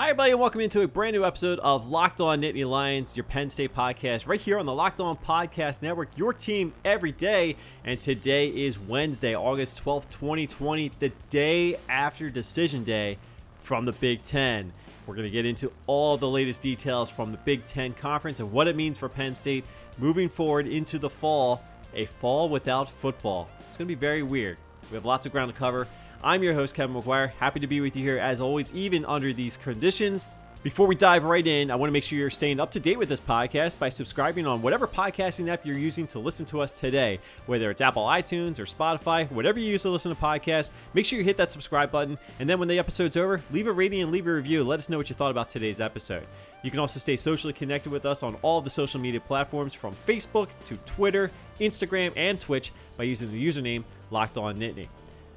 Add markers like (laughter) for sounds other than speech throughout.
Hi, everybody, and welcome into a brand new episode of Locked On Nittany Lions, your Penn State podcast, right here on the Locked On Podcast Network, your team every day. And today is Wednesday, August 12th, 2020, the day after Decision Day from the Big Ten. We're going to get into all the latest details from the Big Ten Conference and what it means for Penn State moving forward into the fall, a fall without football. It's going to be very weird. We have lots of ground to cover. I'm your host, Kevin McGuire. Happy to be with you here as always, even under these conditions. Before we dive right in, I want to make sure you're staying up to date with this podcast by subscribing on whatever podcasting app you're using to listen to us today, whether it's Apple iTunes or Spotify, whatever you use to listen to podcasts. Make sure you hit that subscribe button, and then when the episode's over, leave a rating and leave a review. Let us know what you thought about today's episode. You can also stay socially connected with us on all the social media platforms from Facebook to Twitter, Instagram, and Twitch by using the username Locked On Nittany.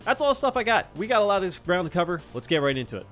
That's all the stuff I got. We got a lot of ground to cover. Let's get right into it.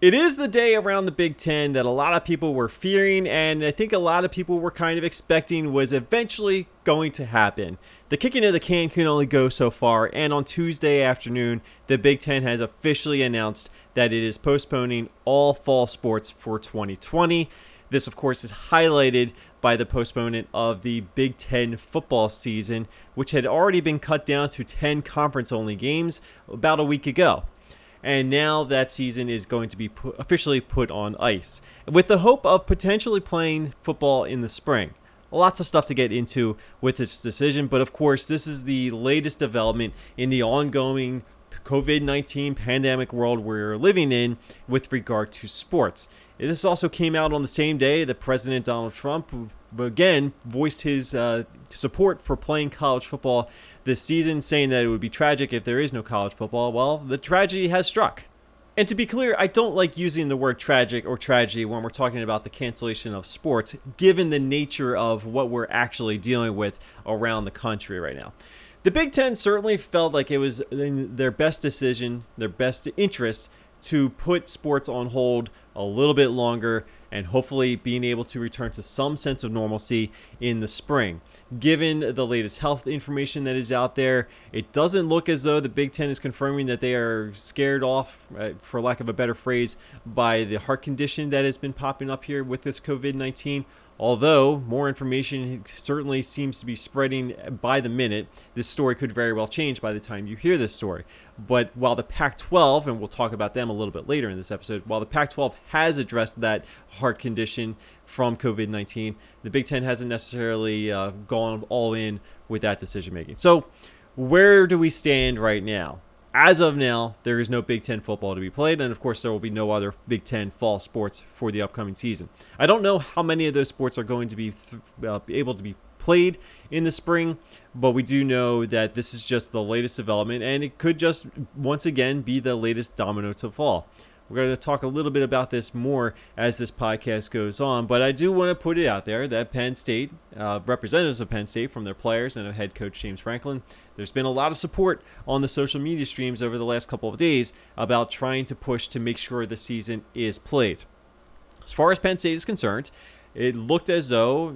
It is the day around the Big Ten that a lot of people were fearing, and I think a lot of people were kind of expecting was eventually going to happen. The kicking of the can can only go so far, and on Tuesday afternoon, the Big Ten has officially announced that it is postponing all fall sports for 2020. This, of course, is highlighted by the postponement of the Big Ten football season, which had already been cut down to 10 conference only games about a week ago and now that season is going to be put, officially put on ice with the hope of potentially playing football in the spring. Lots of stuff to get into with this decision, but of course, this is the latest development in the ongoing COVID 19 pandemic world we're living in with regard to sports. This also came out on the same day that President Donald Trump again voiced his uh, support for playing college football this season, saying that it would be tragic if there is no college football. Well, the tragedy has struck. And to be clear, I don't like using the word tragic or tragedy when we're talking about the cancellation of sports, given the nature of what we're actually dealing with around the country right now. The Big Ten certainly felt like it was their best decision, their best interest to put sports on hold a little bit longer and hopefully being able to return to some sense of normalcy in the spring given the latest health information that is out there, it doesn't look as though the Big Ten is confirming that they are scared off, uh, for lack of a better phrase, by the heart condition that has been popping up here with this COVID 19. Although more information certainly seems to be spreading by the minute, this story could very well change by the time you hear this story. But while the Pac 12, and we'll talk about them a little bit later in this episode, while the Pac 12 has addressed that heart condition from COVID 19, the Big Ten hasn't necessarily uh, gone all in with that decision making. So, where do we stand right now? as of now, there is no Big Ten football to be played, and of course, there will be no other Big Ten fall sports for the upcoming season. I don't know how many of those sports are going to be th- uh, able to be played in the spring, but we do know that this is just the latest development, and it could just once again be the latest domino to fall. We're going to talk a little bit about this more as this podcast goes on, but I do want to put it out there that Penn State, uh, representatives of Penn State from their players and head coach James Franklin, there's been a lot of support on the social media streams over the last couple of days about trying to push to make sure the season is played. As far as Penn State is concerned, it looked as though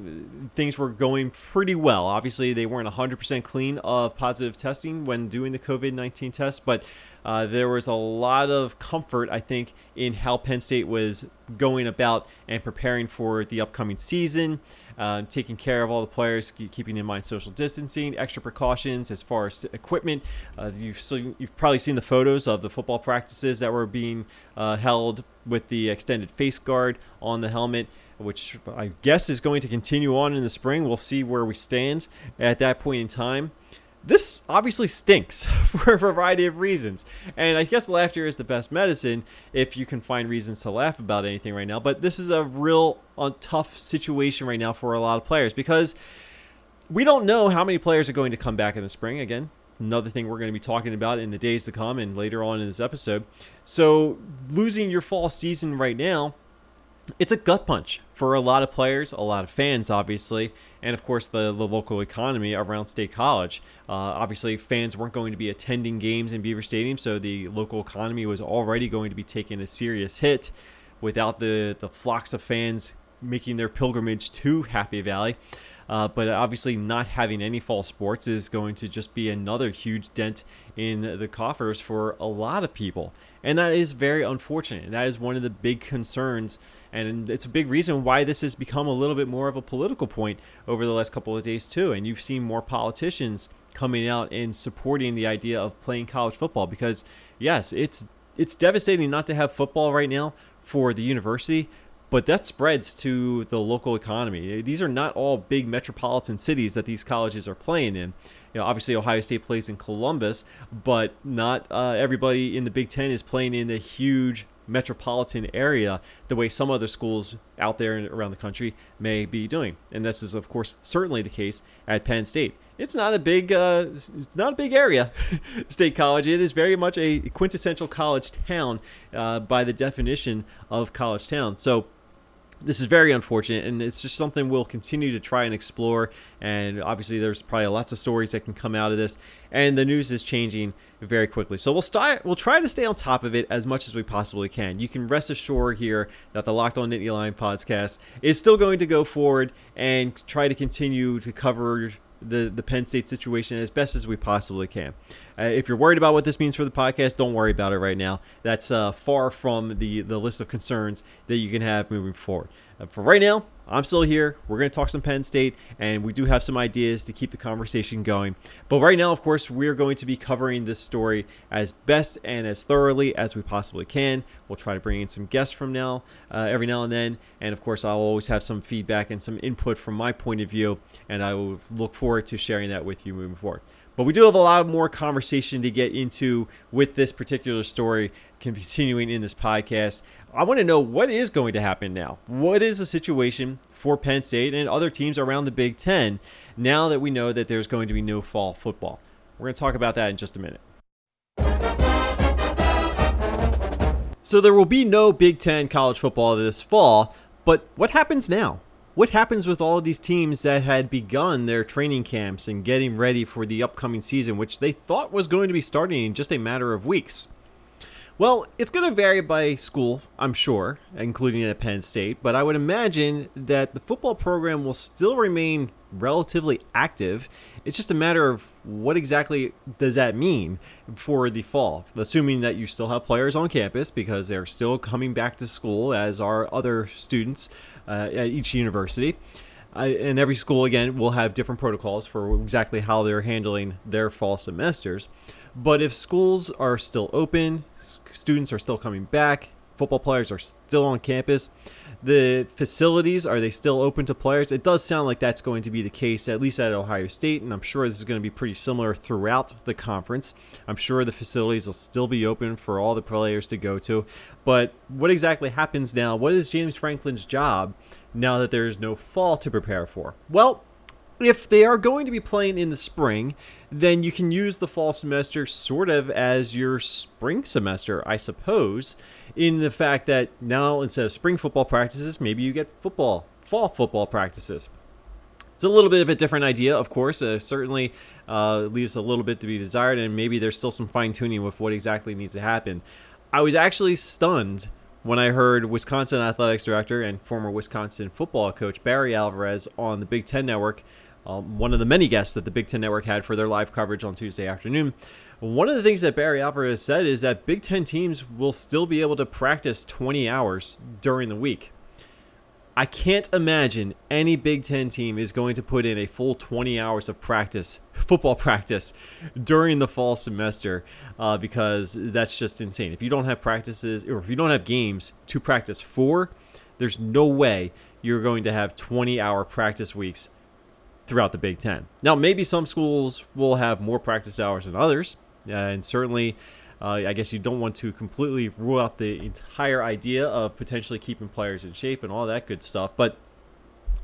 things were going pretty well. Obviously, they weren't 100% clean of positive testing when doing the COVID 19 test, but uh, there was a lot of comfort, I think, in how Penn State was going about and preparing for the upcoming season. Uh, taking care of all the players, keeping in mind social distancing, extra precautions as far as equipment. Uh, you've so you've probably seen the photos of the football practices that were being uh, held with the extended face guard on the helmet, which I guess is going to continue on in the spring. We'll see where we stand at that point in time this obviously stinks (laughs) for a variety of reasons. And I guess laughter is the best medicine if you can find reasons to laugh about anything right now. But this is a real uh, tough situation right now for a lot of players because we don't know how many players are going to come back in the spring. Again, another thing we're going to be talking about in the days to come and later on in this episode. So, losing your fall season right now it's a gut punch for a lot of players, a lot of fans, obviously, and of course the, the local economy around State College. Uh, obviously, fans weren't going to be attending games in Beaver Stadium, so the local economy was already going to be taking a serious hit. without the, the flocks of fans making their pilgrimage to Happy Valley. Uh, but obviously, not having any fall sports is going to just be another huge dent in the coffers for a lot of people. And that is very unfortunate. And that is one of the big concerns. And it's a big reason why this has become a little bit more of a political point over the last couple of days, too. And you've seen more politicians coming out and supporting the idea of playing college football because, yes, it's it's devastating not to have football right now for the university, but that spreads to the local economy. These are not all big metropolitan cities that these colleges are playing in. You know, obviously Ohio State plays in Columbus, but not uh, everybody in the Big Ten is playing in a huge metropolitan area the way some other schools out there and around the country may be doing. And this is, of course, certainly the case at Penn State. It's not a big, uh, it's not a big area, (laughs) State College. It is very much a quintessential college town uh, by the definition of college town. So this is very unfortunate, and it's just something we'll continue to try and explore. And obviously, there's probably lots of stories that can come out of this, and the news is changing very quickly. So we'll start. We'll try to stay on top of it as much as we possibly can. You can rest assured here that the Locked On Nittany Lion podcast is still going to go forward and try to continue to cover the the Penn State situation as best as we possibly can. Uh, if you're worried about what this means for the podcast, don't worry about it right now. That's uh, far from the the list of concerns that you can have moving forward. Uh, for right now, I'm still here. We're going to talk some Penn State, and we do have some ideas to keep the conversation going. But right now, of course, we're going to be covering this story as best and as thoroughly as we possibly can. We'll try to bring in some guests from now, uh, every now and then, and of course, I'll always have some feedback and some input from my point of view, and I will look forward to sharing that with you moving forward. But we do have a lot more conversation to get into with this particular story continuing in this podcast. I want to know what is going to happen now. What is the situation for Penn State and other teams around the Big Ten now that we know that there's going to be no fall football? We're going to talk about that in just a minute. So there will be no Big Ten college football this fall, but what happens now? What happens with all of these teams that had begun their training camps and getting ready for the upcoming season, which they thought was going to be starting in just a matter of weeks? Well, it's going to vary by school, I'm sure, including at Penn State, but I would imagine that the football program will still remain relatively active. It's just a matter of what exactly does that mean for the fall, assuming that you still have players on campus because they're still coming back to school as are other students uh, at each university. And every school, again, will have different protocols for exactly how they're handling their fall semesters. But if schools are still open, students are still coming back, football players are still on campus, the facilities are they still open to players? It does sound like that's going to be the case, at least at Ohio State, and I'm sure this is going to be pretty similar throughout the conference. I'm sure the facilities will still be open for all the players to go to. But what exactly happens now? What is James Franklin's job now that there is no fall to prepare for? Well, if they are going to be playing in the spring, then you can use the fall semester sort of as your spring semester, I suppose, in the fact that now instead of spring football practices, maybe you get football, fall football practices. It's a little bit of a different idea, of course. Uh, certainly uh, leaves a little bit to be desired, and maybe there's still some fine tuning with what exactly needs to happen. I was actually stunned when I heard Wisconsin athletics director and former Wisconsin football coach Barry Alvarez on the Big Ten Network um, one of the many guests that the Big Ten Network had for their live coverage on Tuesday afternoon. One of the things that Barry Alvarez said is that Big Ten teams will still be able to practice 20 hours during the week. I can't imagine any Big Ten team is going to put in a full 20 hours of practice, (laughs) football practice, during the fall semester uh, because that's just insane. If you don't have practices or if you don't have games to practice for, there's no way you're going to have 20 hour practice weeks throughout the Big Ten. Now, maybe some schools will have more practice hours than others, and certainly, uh, I guess you don't want to completely rule out the entire idea of potentially keeping players in shape and all that good stuff. But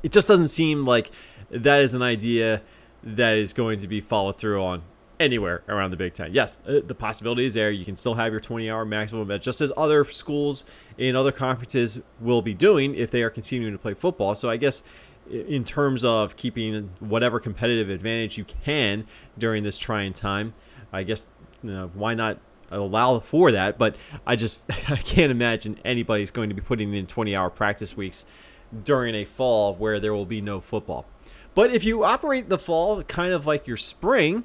it just doesn't seem like that is an idea that is going to be followed through on anywhere around the Big Ten. Yes, uh, the possibility is there. You can still have your 20 hour maximum, just as other schools in other conferences will be doing if they are continuing to play football. So I guess in terms of keeping whatever competitive advantage you can during this trying time. I guess you know, why not allow for that, but I just (laughs) I can't imagine anybody's going to be putting in 20 hour practice weeks during a fall where there will be no football. But if you operate the fall kind of like your spring,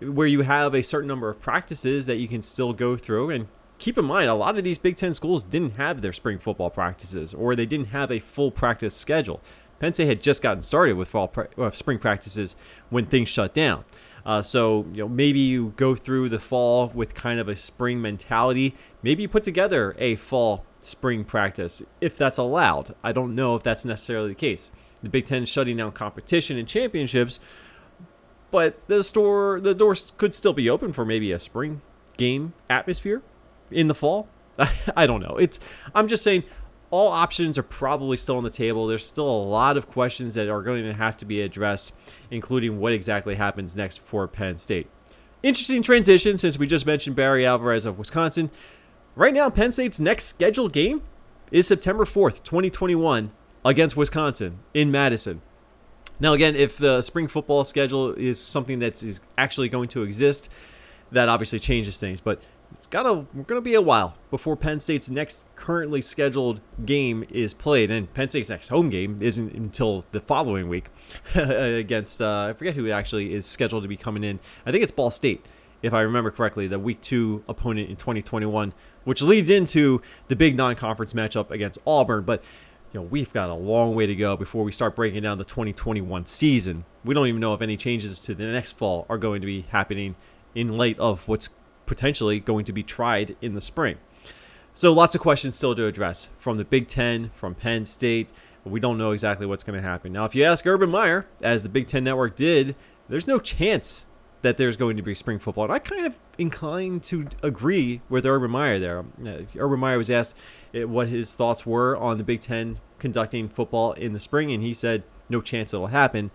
where you have a certain number of practices that you can still go through and keep in mind a lot of these Big 10 schools didn't have their spring football practices or they didn't have a full practice schedule. Penn State had just gotten started with fall pra- uh, spring practices when things shut down. Uh, so you know maybe you go through the fall with kind of a spring mentality. Maybe you put together a fall spring practice if that's allowed. I don't know if that's necessarily the case. The Big Ten is shutting down competition and championships, but the store the doors could still be open for maybe a spring game atmosphere in the fall. (laughs) I don't know. It's I'm just saying all options are probably still on the table. There's still a lot of questions that are going to have to be addressed, including what exactly happens next for Penn State. Interesting transition since we just mentioned Barry Alvarez of Wisconsin. Right now, Penn State's next scheduled game is September 4th, 2021, against Wisconsin in Madison. Now, again, if the spring football schedule is something that is actually going to exist, that obviously changes things. But it's gotta gonna be a while before Penn State's next currently scheduled game is played, and Penn State's next home game isn't until the following week (laughs) against uh, I forget who actually is scheduled to be coming in. I think it's Ball State, if I remember correctly, the week two opponent in 2021, which leads into the big non-conference matchup against Auburn, but. You know, we've got a long way to go before we start breaking down the 2021 season. We don't even know if any changes to the next fall are going to be happening in light of what's potentially going to be tried in the spring. So lots of questions still to address from the Big Ten, from Penn State. We don't know exactly what's going to happen. Now, if you ask Urban Meyer, as the Big Ten Network did, there's no chance that there's going to be spring football. And I kind of inclined to agree with Urban Meyer there. Uh, Urban Meyer was asked uh, what his thoughts were on the Big Ten conducting football in the spring, and he said, no chance it'll happen.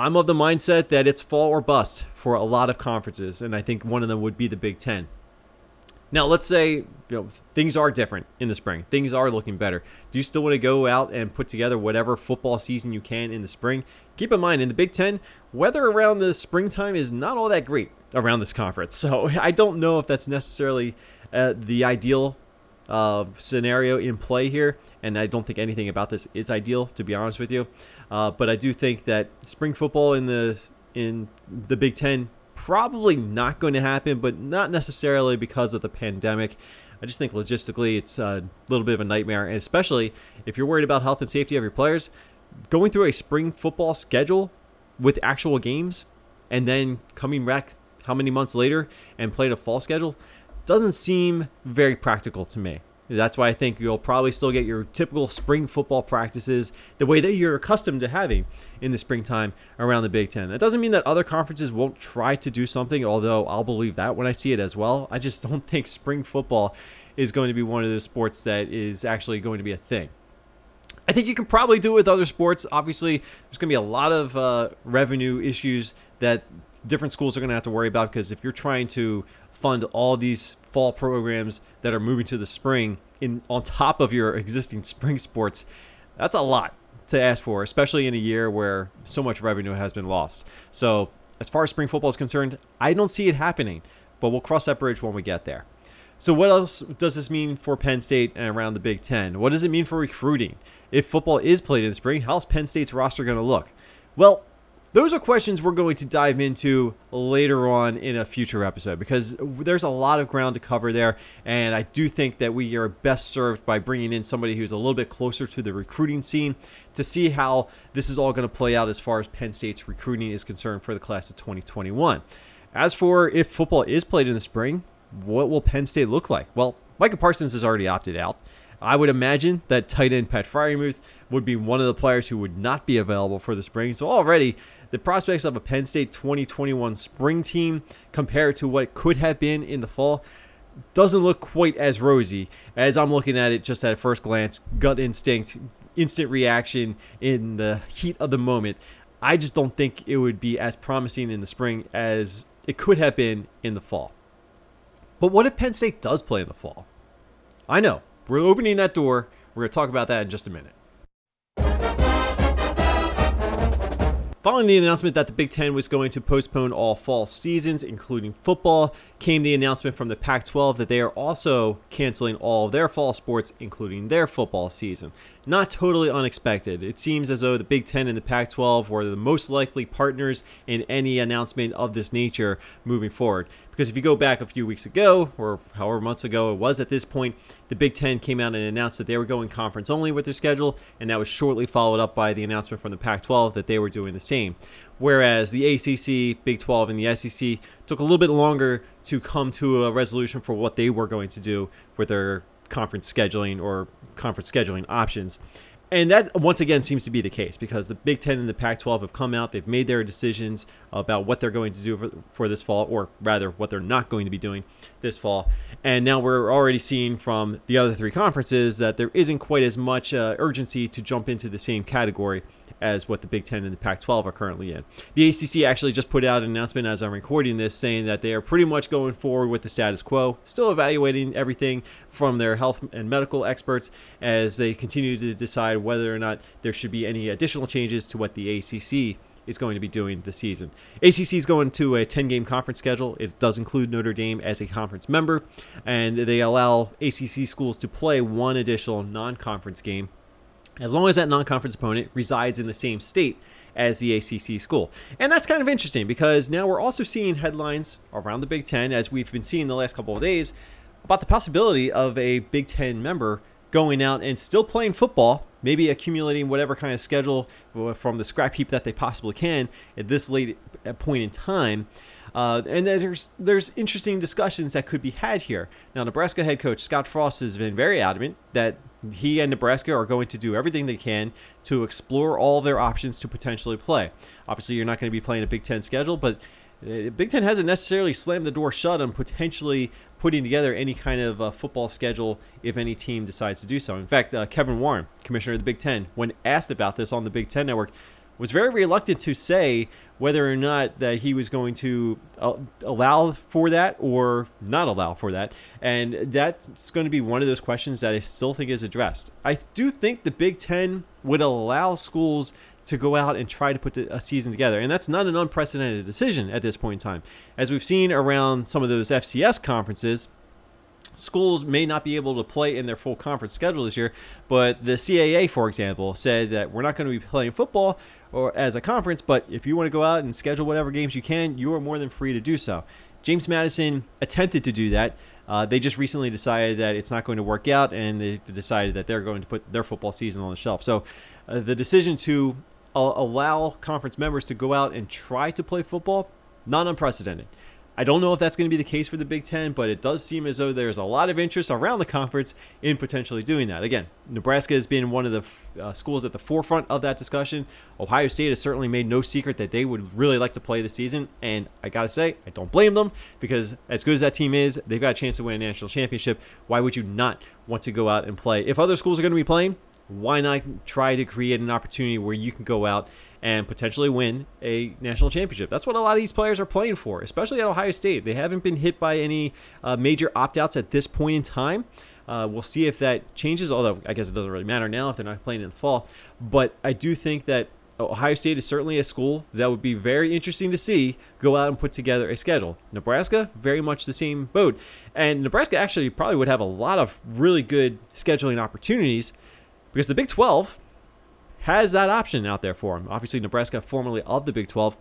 I'm of the mindset that it's fall or bust for a lot of conferences, and I think one of them would be the Big Ten. Now, let's say you know things are different in the spring. Things are looking better. Do you still want to go out and put together whatever football season you can in the spring? Keep in mind, in the Big Ten, weather around the springtime is not all that great around this conference. (laughs) So I don't know if that's necessarily uh, the ideal uh, scenario in play here, and I don't think anything about this is ideal, to be honest with you. Uh, but I do think that spring football in the in the Big Ten probably not going to happen, but not necessarily because of the pandemic. I just think logistically it's a little bit of a nightmare, and especially if you're worried about health and safety of your players, going through a spring football schedule with actual games and then coming back how many months later and playing a fall schedule doesn't seem very practical to me. That's why I think you'll probably still get your typical spring football practices the way that you're accustomed to having in the springtime around the Big Ten. That doesn't mean that other conferences won't try to do something, although I'll believe that when I see it as well. I just (laughs) don't think spring football is going to be one of those sports that is actually going to be a thing. I think you can probably do it with other sports. Obviously, there's going to be a lot of uh, revenue issues that different schools are going to have to worry about because if you're trying to fund all these fall programs that are moving to the spring in on top of your existing spring sports, that's a lot to ask for, especially in a year where so much revenue has been lost. So, as far as spring football is concerned, I don't see it happening, but we'll cross that bridge when we get there. So, what else does this mean for Penn State and around the Big Ten? What does it mean for recruiting? If football is played in the spring, how's Penn State's roster going to look? Well, those are questions we're going to dive into later on in a future episode because there's a lot of ground to cover there. And I do think that we are best served by bringing in somebody who's a little bit closer to the recruiting scene to see how this is all going to play out as far as Penn State's recruiting is concerned for the class of 2021. As for if football is played in the spring, what will Penn State look like? Well, Micah Parsons has already opted out. I would imagine that tight end Pat Freiermuth would be one of the players who would not be available for the spring. So already the prospects of a Penn State 2021 spring team compared to what could have been in the fall doesn't look quite as rosy as I'm looking at it just at first glance, gut instinct, instant reaction in the heat of the moment. I just don't think it would be as promising in the spring as it could have been in the fall. But what if Penn State does play in the fall? I know. We're opening that door. We're going to talk about that in just a minute. Following the announcement that the Big Ten was going to postpone all fall seasons, including football, came the announcement from the Pac 12 that they are also canceling all of their fall sports, including their football season. Not totally unexpected. It seems as though the Big Ten and the Pac 12 were the most likely partners in any announcement of this nature moving forward. Because if you go back a few weeks ago, or however months ago it was at this point, the Big Ten came out and announced that they were going conference only with their schedule, and that was shortly followed up by the announcement from the Pac 12 that they were doing the same. Whereas the ACC, Big 12, and the SEC took a little bit longer to come to a resolution for what they were going to do with their conference scheduling or conference scheduling options. And that once again seems to be the case because the Big Ten and the Pac 12 have come out, they've made their decisions about what they're going to do for, for, this fall, or rather, what they're not going to be doing this fall. And now we're already seeing from the other three conferences that there isn't quite as much uh, urgency to jump into the same category as what the Big Ten and the Pac 12 are currently in. The ACC actually just put out an announcement as I'm recording this saying that they are pretty much going forward with the status quo, still evaluating everything from their health and medical experts as they continue to decide whether or not there should be any additional changes to what the ACC is going to be doing this season. ACC is going to a 10 game conference schedule. It does include Notre Dame as a conference member, and they allow ACC schools to play one additional non conference game as long as that non conference opponent resides in the same state as the ACC school. And that's kind of interesting because now we're also seeing headlines around the Big Ten, as we've been seeing the last couple of days, about the possibility of a Big Ten member going out and still playing football, maybe accumulating whatever kind of schedule from the scrap heap that they possibly can at this late point in time. Uh, and there's there's interesting discussions that could be had here. Now, Nebraska head coach Scott Frost has been very adamant that he and Nebraska are going to do everything they can to explore all their options to potentially play. Obviously, you're not going to be playing a Big Ten schedule, but uh, Big Ten hasn't necessarily slammed the door shut on potentially putting together any kind of uh, football schedule if any team decides to do so. In fact, uh, Kevin Warren, commissioner of the Big Ten, when asked about this on the Big Ten Network, was very reluctant to say whether or not that he was going to uh, allow for that or not allow for that. And that's going to be one of those questions that I still think is addressed. I do think the Big Ten would allow schools to go out and try to put a season together. And that's not an unprecedented decision at this point in time. As we've seen around some of those FCS conferences, schools may not be able to play in their full conference schedule this year, but the CAA, for example, said that we're not going to be playing football or as a conference, but if you want to go out and schedule whatever games you can, you are more than free to do so. James Madison attempted to do that. Uh, they just recently decided that it's not going to work out, and they decided that they're going to put their football season on the shelf. So, uh, the decision to allow conference members to go out and try to play football, not unprecedented. I don't know if that's going to be the case for the Big Ten, but it does seem as though there's a lot of interest around the conference in potentially doing that. Again, Nebraska has been one of the uh, schools at the forefront of that discussion. Ohio State has certainly made no secret that they would really like to play the season, and I got to say, I don't blame them because as good as that team is, they've got a chance to win a national championship. Why would you not want to go out and play? If other schools are going to be playing, why not try to create an opportunity where you can go out and potentially win a national championship. That's what a lot of these players are playing for, especially at Ohio State. They haven't been hit by any uh, major opt outs at this point in time. Uh, we'll see if that changes, although I guess it doesn't really matter now if they're not playing in the fall. But I do think that Ohio State is certainly a school that would be very interesting to see go out and put together a schedule. Nebraska, very much the same boat. And Nebraska actually probably would have a lot of really good scheduling opportunities because the Big 12 has that option out there for him. Obviously, Nebraska, formerly of the Big 12.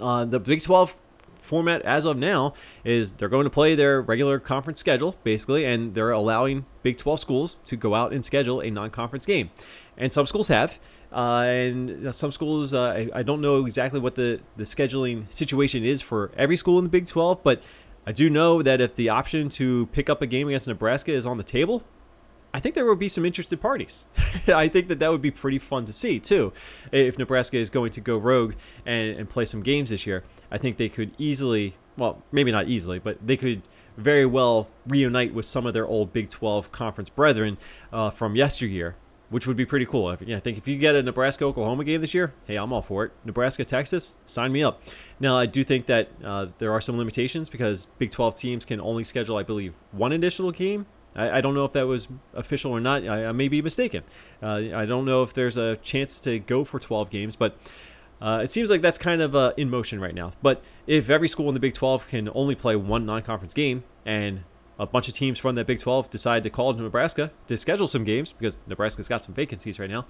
Uh, the Big 12 format as of now is they're going to play their regular conference schedule, basically, and they're allowing Big 12 schools to go out and schedule a non conference game. And some schools have. Uh, and some schools, uh, I, I, don't know exactly what the, the scheduling situation is for every school in the Big 12, but I do know that if the option to pick up a game against Nebraska is on the table, I think there will be some interested parties. (laughs) I think that that would be pretty fun to see too. If Nebraska is going to go rogue and, and play some games this year, I think they could easily, well, maybe not easily, but they could very well reunite with some of their old Big 12 conference brethren uh, from yesteryear, which would be pretty cool. If, I think if you get a Nebraska Oklahoma game this year, hey, I'm all for it. Nebraska Texas, sign me up. Now, I do think that uh, there are some limitations because Big 12 teams can only schedule, I believe, one additional game I, I don't know if that was official or not. I, I may be mistaken. Uh, I don't know if there's a chance to go for 12 games, but Uh, it seems like that's kind of uh, in motion right now. But if every school in the Big 12 can only play one non conference game and a bunch of teams from that Big 12 decide to call to Nebraska to schedule some games because Nebraska's got some vacancies right now,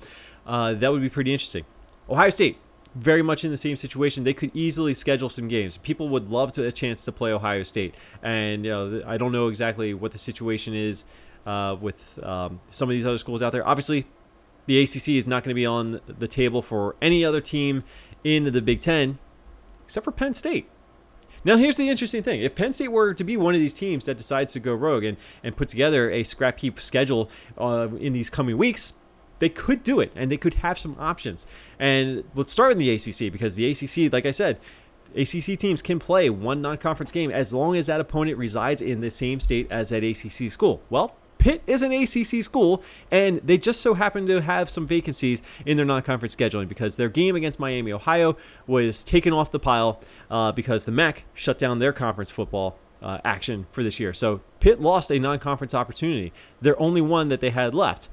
uh, that would be pretty interesting. Ohio State, very much in the same situation. They could easily schedule some games. People would love to a chance to play Ohio State, and you know, I don't know exactly what the situation is uh, with um, some of these other schools out there. Obviously, the ACC is not going to be on the table for any other team in the Big Ten, except for Penn State. Now, here's the interesting thing. If Penn State were to be one of these teams that decides to go rogue and, and put together a scrap heap schedule uh, in these coming weeks, they could do it and they could have some options. And let's start in the ACC because the ACC, like I said, ACC teams can play one non conference game as long as that opponent resides in the same state as that ACC school. Well, Pitt is an ACC school, and they just so happen to have some vacancies in their non conference scheduling because their game against Miami, Ohio was taken off the pile uh, because the MAC shut down their conference football uh, action for this year. So Pitt lost a non conference opportunity, their only one that they had left.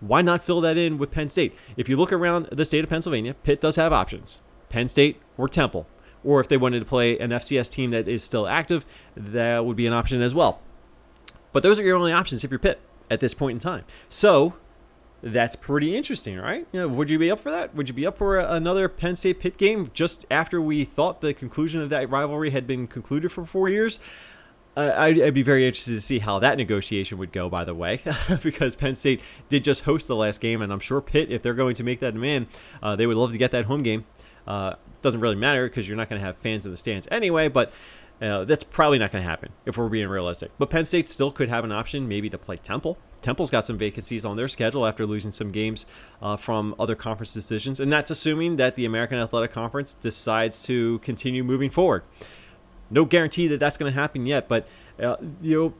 Why not fill that in with Penn State? If you look around the state of Pennsylvania, Pitt does have options Penn State or Temple. Or if they wanted to play an FCS team that is still active, that would be an option as well. But those are your only options if you're Pitt at this point in time. So that's pretty interesting, right? You know, would you be up for that? Would you be up for another Penn State Pitt game just after we thought the conclusion of that rivalry had been concluded for four years? I'd, I'd, be very interested to see how that negotiation would go, by the way, (laughs) because Penn State did just host the last game, and I'm sure Pitt, if they're going to make that demand, uh, they would love to get that home game. Uh, doesn't really matter because you're not going to have fans in the stands anyway, but uh, that's probably not going to happen if we're being realistic. But Penn State still could have an option, maybe to play Temple. Temple's got some vacancies on their schedule after losing some games uh, from other conference decisions, and that's assuming that the American Athletic Conference decides to continue moving forward. No guarantee that that's going to happen yet, but uh, you know,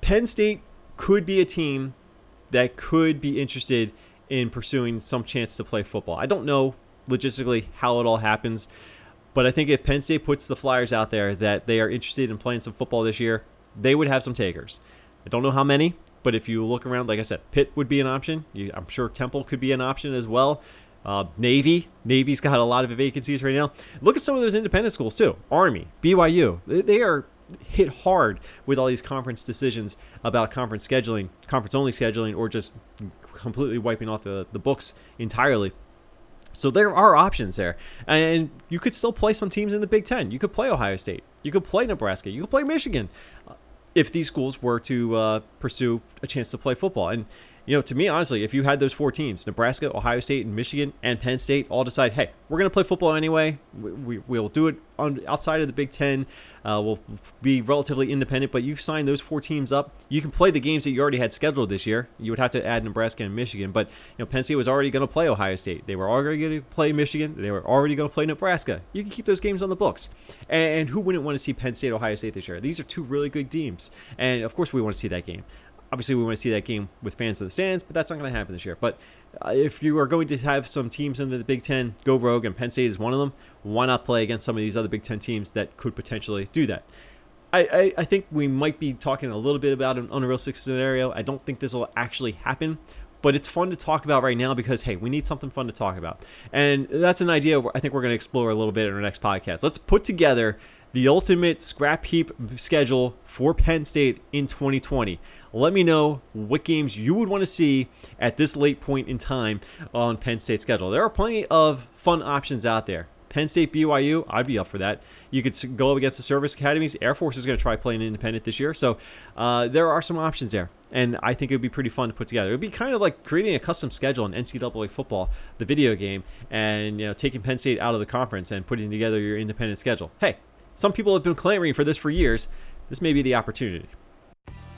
Penn State could be a team that could be interested in pursuing some chance to play football. I don't know logistically how it all happens. But I think if Penn State puts the Flyers out there that they are interested in playing some football this year, they would have some takers. I don't know how many, but if you look around, like I said, Pitt would be an option. You, I'm sure Temple could be an option as well. Uh, Navy, Navy's got a lot of vacancies right now. Look at some of those independent schools too. Army, BYU, they, are hit hard with all these conference decisions about conference scheduling, conference only scheduling, or just completely wiping off the, the books entirely. So there are options there. And you could still play some teams in the Big Ten. You could play Ohio State. You could play Nebraska. You could play Michigan uh, if these schools were to uh, pursue a chance to play football. And you know, to me, honestly, if you had those four teams, Nebraska, Ohio State, and Michigan, and Penn State, all decide, hey, we're going to play football anyway. We, we, will do it on outside of the Big Ten. Uh, we'll be relatively independent, but you sign those four teams up. You can play the games that you already had scheduled this year. You would have to add Nebraska and Michigan, but you know, Penn State was already going to play Ohio State. They were already going to play Michigan. They were already going to play Nebraska. You can keep those games on the books. And who wouldn't want to see Penn State, Ohio State this year? These are two really good teams, and of course, we want to see that game obviously we want to see that game with fans in the stands, but that's not going to happen this year. But uh, if you are going to have some teams in the Big Ten go rogue, and Penn State is one of them, why not play against some of these other Big Ten teams that could potentially do that? I, I, I think we might be talking a little bit about an unrealistic scenario. I don't think this will actually happen, but it's fun to talk about right now because hey, we need something fun to talk about, and that's an idea I think we're going to explore a little bit in our next podcast. Let's put together the ultimate scrap heap schedule for Penn State in 2020. Let me know what games you would want to see at this late point in time on Penn State's schedule. There are plenty of fun options out there. Penn State, BYU, I'd be up for that. You could go up against the service academies. Air Force is going to try playing independent this year, so uh, there are some options there, and I think it would be pretty fun to put together. It would be kind of like creating a custom schedule in NCAA football, the video game, and you know taking Penn State out of the conference and putting together your independent schedule. Hey, some people have been clamoring for this for years. This may be the opportunity.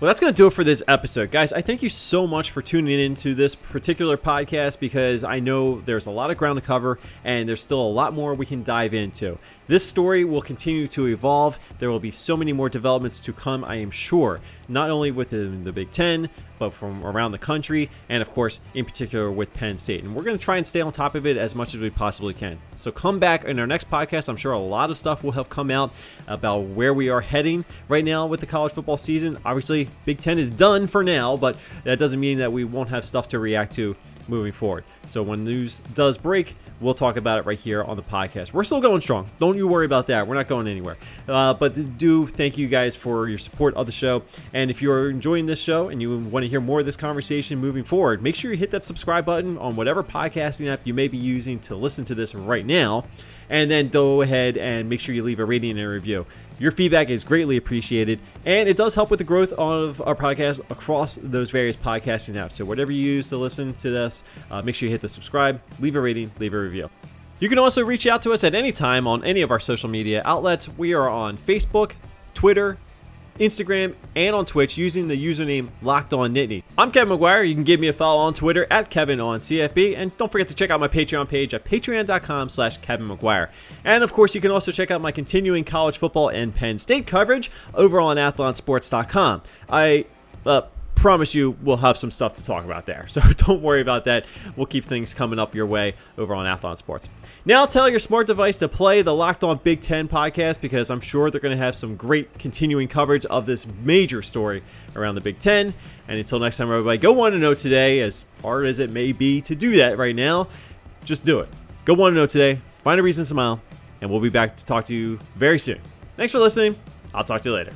Well, that's going to do it for this episode. Guys, I thank you so much for tuning into this particular podcast because I know there's a lot of ground to cover and there's still a lot more we can dive into. This story will continue to evolve. There will be so many more developments to come, I am sure, not only within the Big Ten, but from around the country, and of course, in particular with Penn State. And we're going to try and stay on top of it as much as we possibly can. So come back in our next podcast. I'm sure a lot of stuff will have come out about where we are heading right now with the college football season. Obviously, Big Ten is done for now, but that doesn't mean that we won't have stuff to react to moving forward. So when news does break, we'll talk about it right here on the podcast. We're still going strong. Don't you worry about that. We're not going anywhere. Uh, but do thank you guys for your support of the show. And if you're enjoying this show and you want to hear more of this conversation moving forward, make sure you hit that subscribe button on whatever podcasting app you may be using to listen to this right now. And then go ahead and make sure you leave a rating and a review. Your feedback is greatly appreciated, and it does help with the growth of our podcast across those various podcasting apps. So, whatever you use to listen to this, uh, make sure you hit the subscribe, leave a rating, leave a review. You can also reach out to us at any time on any of our social media outlets. We are on Facebook, Twitter, Instagram, and on Twitch using the username Locked On Nittany. I'm Kevin McGuire. You can give me a follow on Twitter at Kevin on CFB, and don't forget to check out my Patreon page at patreon.com/slash Kevin McGuire. And of course, you can also check out my continuing college football and Penn State coverage over on AthlonSports.com. I uh, promise you we'll have some stuff to talk about there. (laughs) So don't worry about that. We'll keep things coming up your way over on Athlon Sports. Now tell your smart device to play the Locked On Big Ten podcast because I'm sure they're going to have some great continuing coverage of this major story around the Big Ten. And until next time, everybody, go one to know today, as hard as it may be to do that right now. Just do it. Go one to know today. Find a reason to smile, and we'll be back to talk to you very soon. Thanks for listening. I'll talk to you later.